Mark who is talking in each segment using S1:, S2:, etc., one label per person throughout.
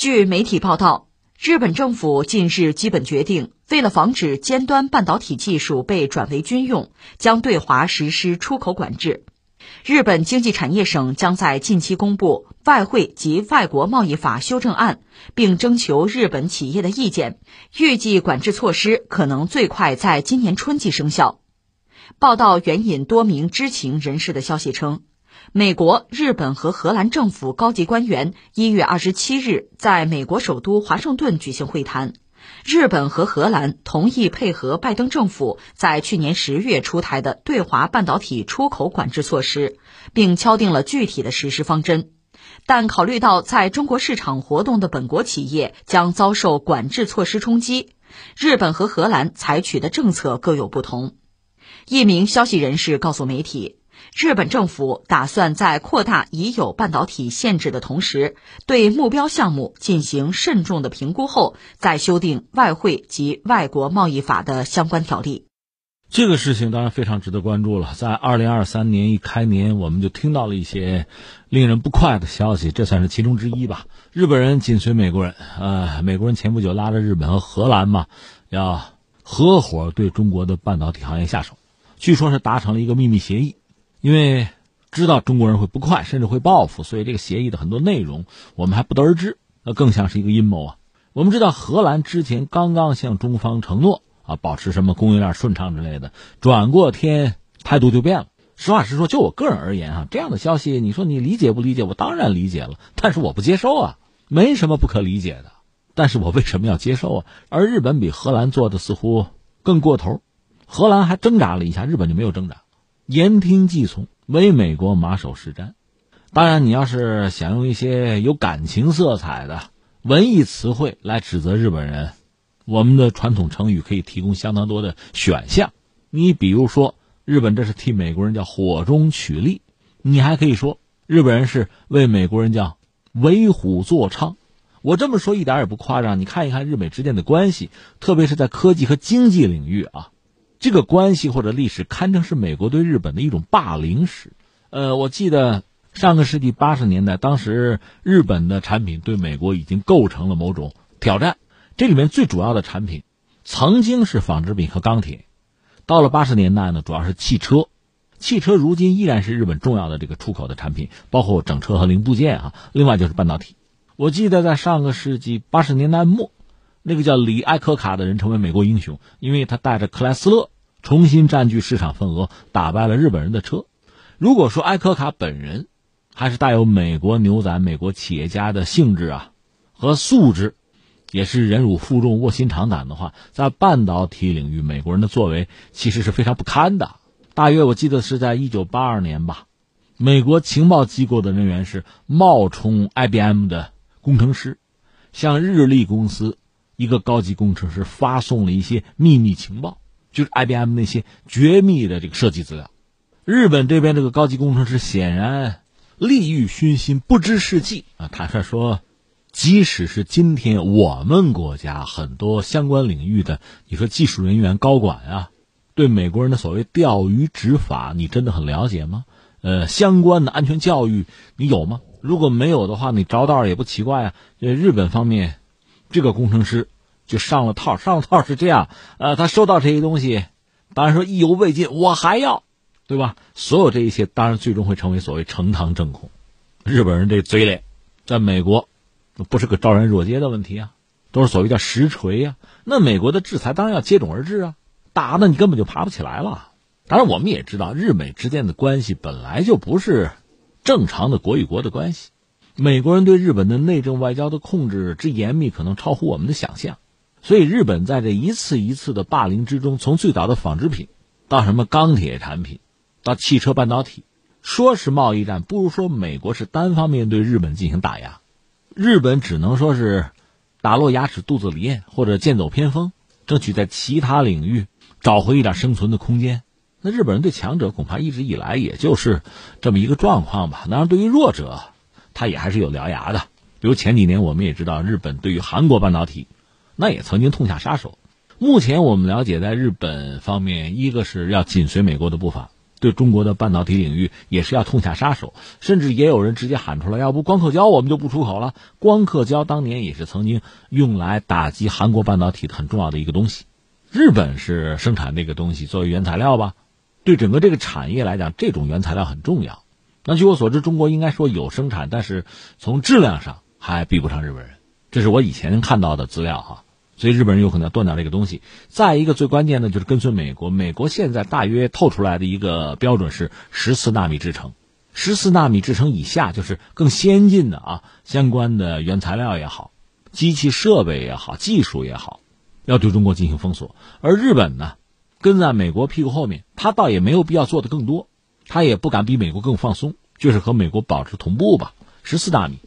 S1: 据媒体报道，日本政府近日基本决定，为了防止尖端半导体技术被转为军用，将对华实施出口管制。日本经济产业省将在近期公布《外汇及外国贸易法》修正案，并征求日本企业的意见。预计管制措施可能最快在今年春季生效。报道援引多名知情人士的消息称。美国、日本和荷兰政府高级官员一月二十七日在美国首都华盛顿举行会谈。日本和荷兰同意配合拜登政府在去年十月出台的对华半导体出口管制措施，并敲定了具体的实施方针。但考虑到在中国市场活动的本国企业将遭受管制措施冲击，日本和荷兰采取的政策各有不同。一名消息人士告诉媒体。日本政府打算在扩大已有半导体限制的同时，对目标项目进行慎重的评估后，再修订外汇及外国贸易法的相关条例。
S2: 这个事情当然非常值得关注了。在二零二三年一开年，我们就听到了一些令人不快的消息，这算是其中之一吧。日本人紧随美国人，呃，美国人前不久拉着日本和荷兰嘛，要合伙对中国的半导体行业下手，据说是达成了一个秘密协议。因为知道中国人会不快，甚至会报复，所以这个协议的很多内容我们还不得而知，那更像是一个阴谋啊。我们知道荷兰之前刚刚向中方承诺啊，保持什么供应链顺畅之类的，转过天态度就变了。实话实说，就我个人而言啊，这样的消息，你说你理解不理解？我当然理解了，但是我不接受啊，没什么不可理解的。但是我为什么要接受啊？而日本比荷兰做的似乎更过头，荷兰还挣扎了一下，日本就没有挣扎。言听计从，为美国马首是瞻。当然，你要是想用一些有感情色彩的文艺词汇来指责日本人，我们的传统成语可以提供相当多的选项。你比如说，日本这是替美国人叫火中取栗；你还可以说，日本人是为美国人叫为虎作伥。我这么说一点也不夸张。你看一看日美之间的关系，特别是在科技和经济领域啊。这个关系或者历史堪称是美国对日本的一种霸凌史。呃，我记得上个世纪八十年代，当时日本的产品对美国已经构成了某种挑战。这里面最主要的产品曾经是纺织品和钢铁，到了八十年代呢，主要是汽车。汽车如今依然是日本重要的这个出口的产品，包括整车和零部件啊。另外就是半导体。我记得在上个世纪八十年代末。那个叫李艾科卡的人成为美国英雄，因为他带着克莱斯勒重新占据市场份额，打败了日本人的车。如果说艾科卡本人还是带有美国牛仔、美国企业家的性质啊和素质，也是忍辱负重、卧薪尝胆的话，在半导体领域，美国人的作为其实是非常不堪的。大约我记得是在一九八二年吧，美国情报机构的人员是冒充 IBM 的工程师，向日立公司。一个高级工程师发送了一些秘密情报，就是 IBM 那些绝密的这个设计资料。日本这边这个高级工程师显然利欲熏心，不知是计啊。坦率说，即使是今天我们国家很多相关领域的，你说技术人员、高管啊，对美国人的所谓钓鱼执法，你真的很了解吗？呃，相关的安全教育你有吗？如果没有的话，你着道也不奇怪啊。这日本方面。这个工程师就上了套，上了套是这样，呃，他收到这些东西，当然说意犹未尽，我还要，对吧？所有这一切，当然最终会成为所谓呈堂证供。日本人这嘴脸，在美国，不是个昭然若揭的问题啊，都是所谓叫实锤呀。那美国的制裁当然要接踵而至啊，打的你根本就爬不起来了。当然，我们也知道，日美之间的关系本来就不是正常的国与国的关系。美国人对日本的内政外交的控制之严密，可能超乎我们的想象。所以，日本在这一次一次的霸凌之中，从最早的纺织品，到什么钢铁产品，到汽车半导体，说是贸易战，不如说美国是单方面对日本进行打压。日本只能说是打落牙齿肚子里咽，或者剑走偏锋，争取在其他领域找回一点生存的空间。那日本人对强者恐怕一直以来也就是这么一个状况吧。当然，对于弱者。它也还是有獠牙的，比如前几年我们也知道，日本对于韩国半导体，那也曾经痛下杀手。目前我们了解，在日本方面，一个是要紧随美国的步伐，对中国的半导体领域也是要痛下杀手，甚至也有人直接喊出来，要不光刻胶我们就不出口了。光刻胶当年也是曾经用来打击韩国半导体的很重要的一个东西。日本是生产这个东西作为原材料吧，对整个这个产业来讲，这种原材料很重要。那据我所知，中国应该说有生产，但是从质量上还比不上日本人。这是我以前看到的资料哈。所以日本人有可能要断掉这个东西。再一个最关键的就是跟随美国，美国现在大约透出来的一个标准是十四纳米制程，十四纳米制程以下就是更先进的啊，相关的原材料也好，机器设备也好，技术也好，要对中国进行封锁。而日本呢，跟在美国屁股后面，他倒也没有必要做的更多，他也不敢比美国更放松，就是和美国保持同步吧，十四纳米。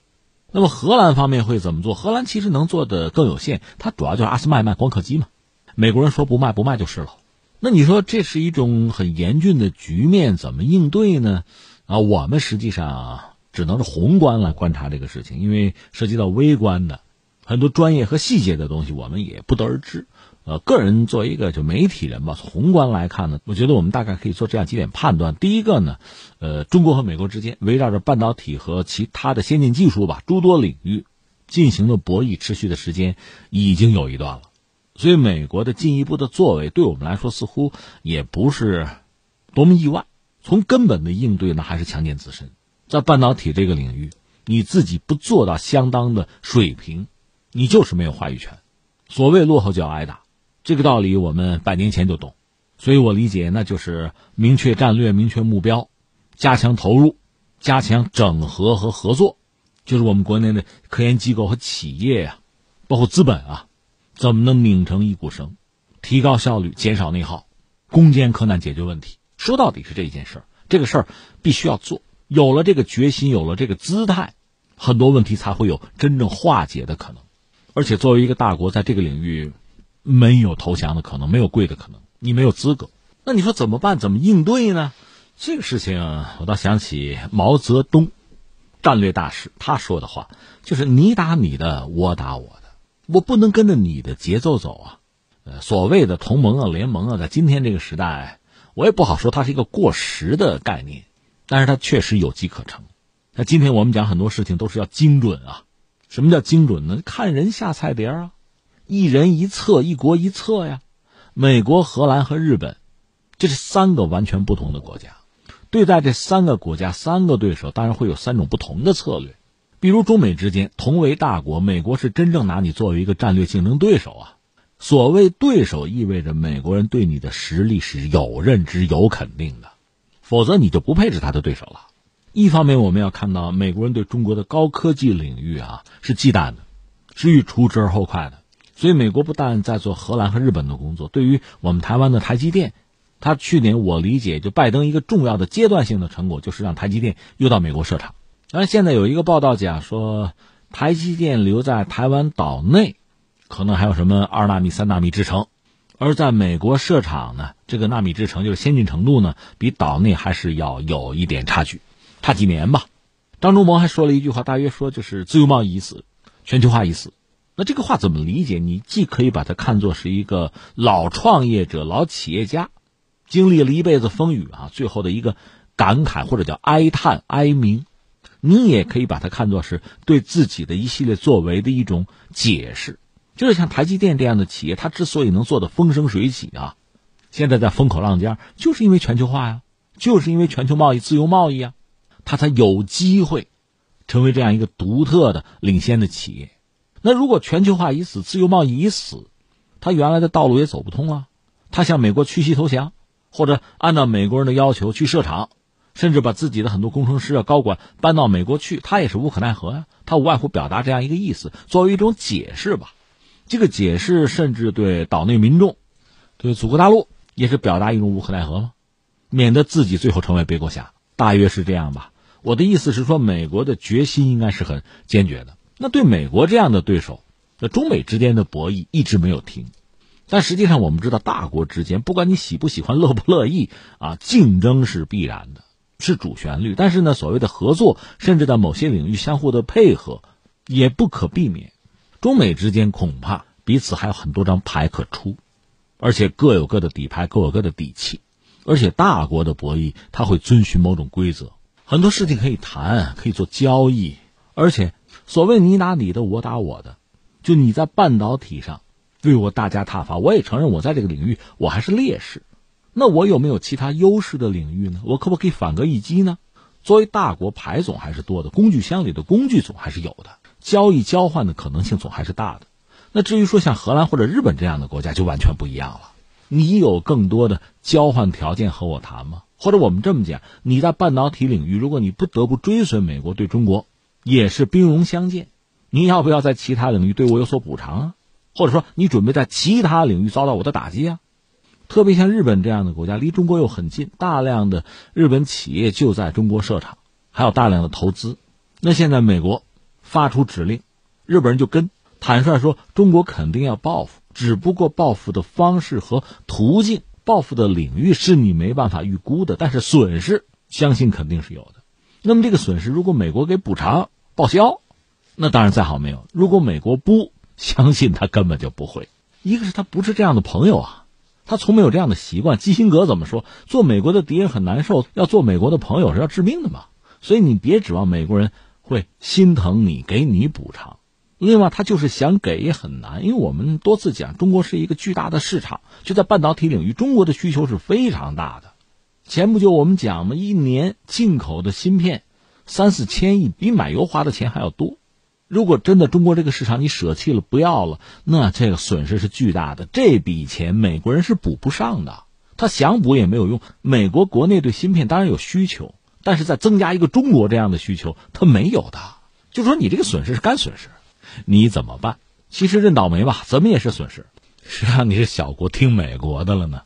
S2: 那么荷兰方面会怎么做？荷兰其实能做的更有限，它主要就是阿斯麦卖光刻机嘛。美国人说不卖不卖就是了。那你说这是一种很严峻的局面，怎么应对呢？啊，我们实际上只能是宏观来观察这个事情，因为涉及到微观的很多专业和细节的东西，我们也不得而知。呃，个人作为一个就媒体人吧，从宏观来看呢，我觉得我们大概可以做这样几点判断。第一个呢，呃，中国和美国之间围绕着半导体和其他的先进技术吧，诸多领域进行的博弈，持续的时间已经有一段了。所以，美国的进一步的作为，对我们来说似乎也不是多么意外。从根本的应对呢，还是强健自身。在半导体这个领域，你自己不做到相当的水平，你就是没有话语权。所谓落后就要挨打。这个道理我们百年前就懂，所以我理解那就是明确战略、明确目标，加强投入，加强整合和合作，就是我们国内的科研机构和企业呀，包括资本啊，怎么能拧成一股绳，提高效率、减少内耗、攻坚克难、解决问题？说到底是这一件事儿，这个事儿必须要做。有了这个决心，有了这个姿态，很多问题才会有真正化解的可能。而且作为一个大国，在这个领域。没有投降的可能，没有跪的可能，你没有资格。那你说怎么办？怎么应对呢？这个事情我倒想起毛泽东，战略大师他说的话，就是你打你的，我打我的，我不能跟着你的节奏走啊。呃，所谓的同盟啊、联盟啊，在今天这个时代，我也不好说它是一个过时的概念，但是它确实有机可乘。那今天我们讲很多事情都是要精准啊。什么叫精准呢？看人下菜碟啊。一人一策，一国一策呀。美国、荷兰和日本，这是三个完全不同的国家。对待这三个国家、三个对手，当然会有三种不同的策略。比如中美之间同为大国，美国是真正拿你作为一个战略竞争对手啊。所谓对手，意味着美国人对你的实力是有认知、有肯定的，否则你就不配是他的对手了。一方面，我们要看到美国人对中国的高科技领域啊是忌惮的，是欲除之而后快的。所以，美国不但在做荷兰和日本的工作，对于我们台湾的台积电，他去年我理解，就拜登一个重要的阶段性的成果，就是让台积电又到美国设厂。当然现在有一个报道讲说，台积电留在台湾岛内，可能还有什么二纳米、三纳米制程，而在美国设厂呢，这个纳米制程就是先进程度呢，比岛内还是要有一点差距，差几年吧。张忠谋还说了一句话，大约说就是自由贸易已死，全球化已死。那这个话怎么理解？你既可以把它看作是一个老创业者、老企业家，经历了一辈子风雨啊，最后的一个感慨或者叫哀叹、哀鸣；你也可以把它看作是对自己的一系列作为的一种解释。就是像台积电这样的企业，它之所以能做的风生水起啊，现在在风口浪尖，就是因为全球化呀，就是因为全球贸易、自由贸易啊，它才有机会成为这样一个独特的、领先的企业。那如果全球化已死，自由贸易已死，他原来的道路也走不通了。他向美国屈膝投降，或者按照美国人的要求去设厂，甚至把自己的很多工程师啊、高管搬到美国去，他也是无可奈何呀。他无外乎表达这样一个意思，作为一种解释吧。这个解释甚至对岛内民众、对祖国大陆也是表达一种无可奈何吗？免得自己最后成为背锅侠，大约是这样吧。我的意思是说，美国的决心应该是很坚决的。那对美国这样的对手，那中美之间的博弈一直没有停，但实际上我们知道，大国之间不管你喜不喜欢、乐不乐意啊，竞争是必然的，是主旋律。但是呢，所谓的合作，甚至在某些领域相互的配合，也不可避免。中美之间恐怕彼此还有很多张牌可出，而且各有各的底牌，各有各的底气。而且大国的博弈，它会遵循某种规则，很多事情可以谈，可以做交易，而且所谓你打你的，我打我的，就你在半导体上对我大加挞伐，我也承认我在这个领域我还是劣势，那我有没有其他优势的领域呢？我可不可以反戈一击呢？作为大国，牌总还是多的，工具箱里的工具总还是有的，交易交换的可能性总还是大的。那至于说像荷兰或者日本这样的国家，就完全不一样了。你有更多的交换条件和我谈吗？或者我们这么讲，你在半导体领域，如果你不得不追随美国对中国，也是兵戎相见，你要不要在其他领域对我有所补偿啊？或者说你准备在其他领域遭到我的打击啊？特别像日本这样的国家，离中国又很近，大量的日本企业就在中国设厂，还有大量的投资。那现在美国发出指令，日本人就跟，坦率说，中国肯定要报复。只不过报复的方式和途径、报复的领域是你没办法预估的，但是损失相信肯定是有的。那么这个损失，如果美国给补偿报销，那当然再好没有；如果美国不，相信他根本就不会。一个是他不是这样的朋友啊，他从没有这样的习惯。基辛格怎么说？做美国的敌人很难受，要做美国的朋友是要致命的嘛。所以你别指望美国人会心疼你，给你补偿。另外，他就是想给也很难，因为我们多次讲，中国是一个巨大的市场，就在半导体领域，中国的需求是非常大的。前不久我们讲嘛，一年进口的芯片三四千亿，比买油花的钱还要多。如果真的中国这个市场你舍弃了不要了，那这个损失是巨大的。这笔钱美国人是补不上的，他想补也没有用。美国国内对芯片当然有需求，但是再增加一个中国这样的需求，他没有的。就说你这个损失是干损失。你怎么办？其实认倒霉吧，怎么也是损失。谁让你是小国听美国的了呢？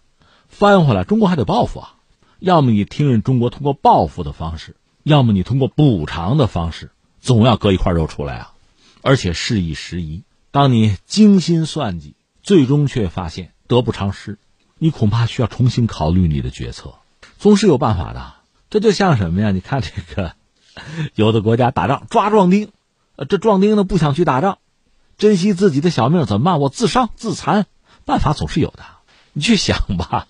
S2: 翻回来，中国还得报复啊！要么你听任中国通过报复的方式，要么你通过补偿的方式，总要割一块肉出来啊！而且事已时移，当你精心算计，最终却发现得不偿失，你恐怕需要重新考虑你的决策。总是有办法的。这就像什么呀？你看这个，有的国家打仗抓壮丁。呃，这壮丁呢不想去打仗，珍惜自己的小命怎么办？我自伤自残，办法总是有的。你去想吧。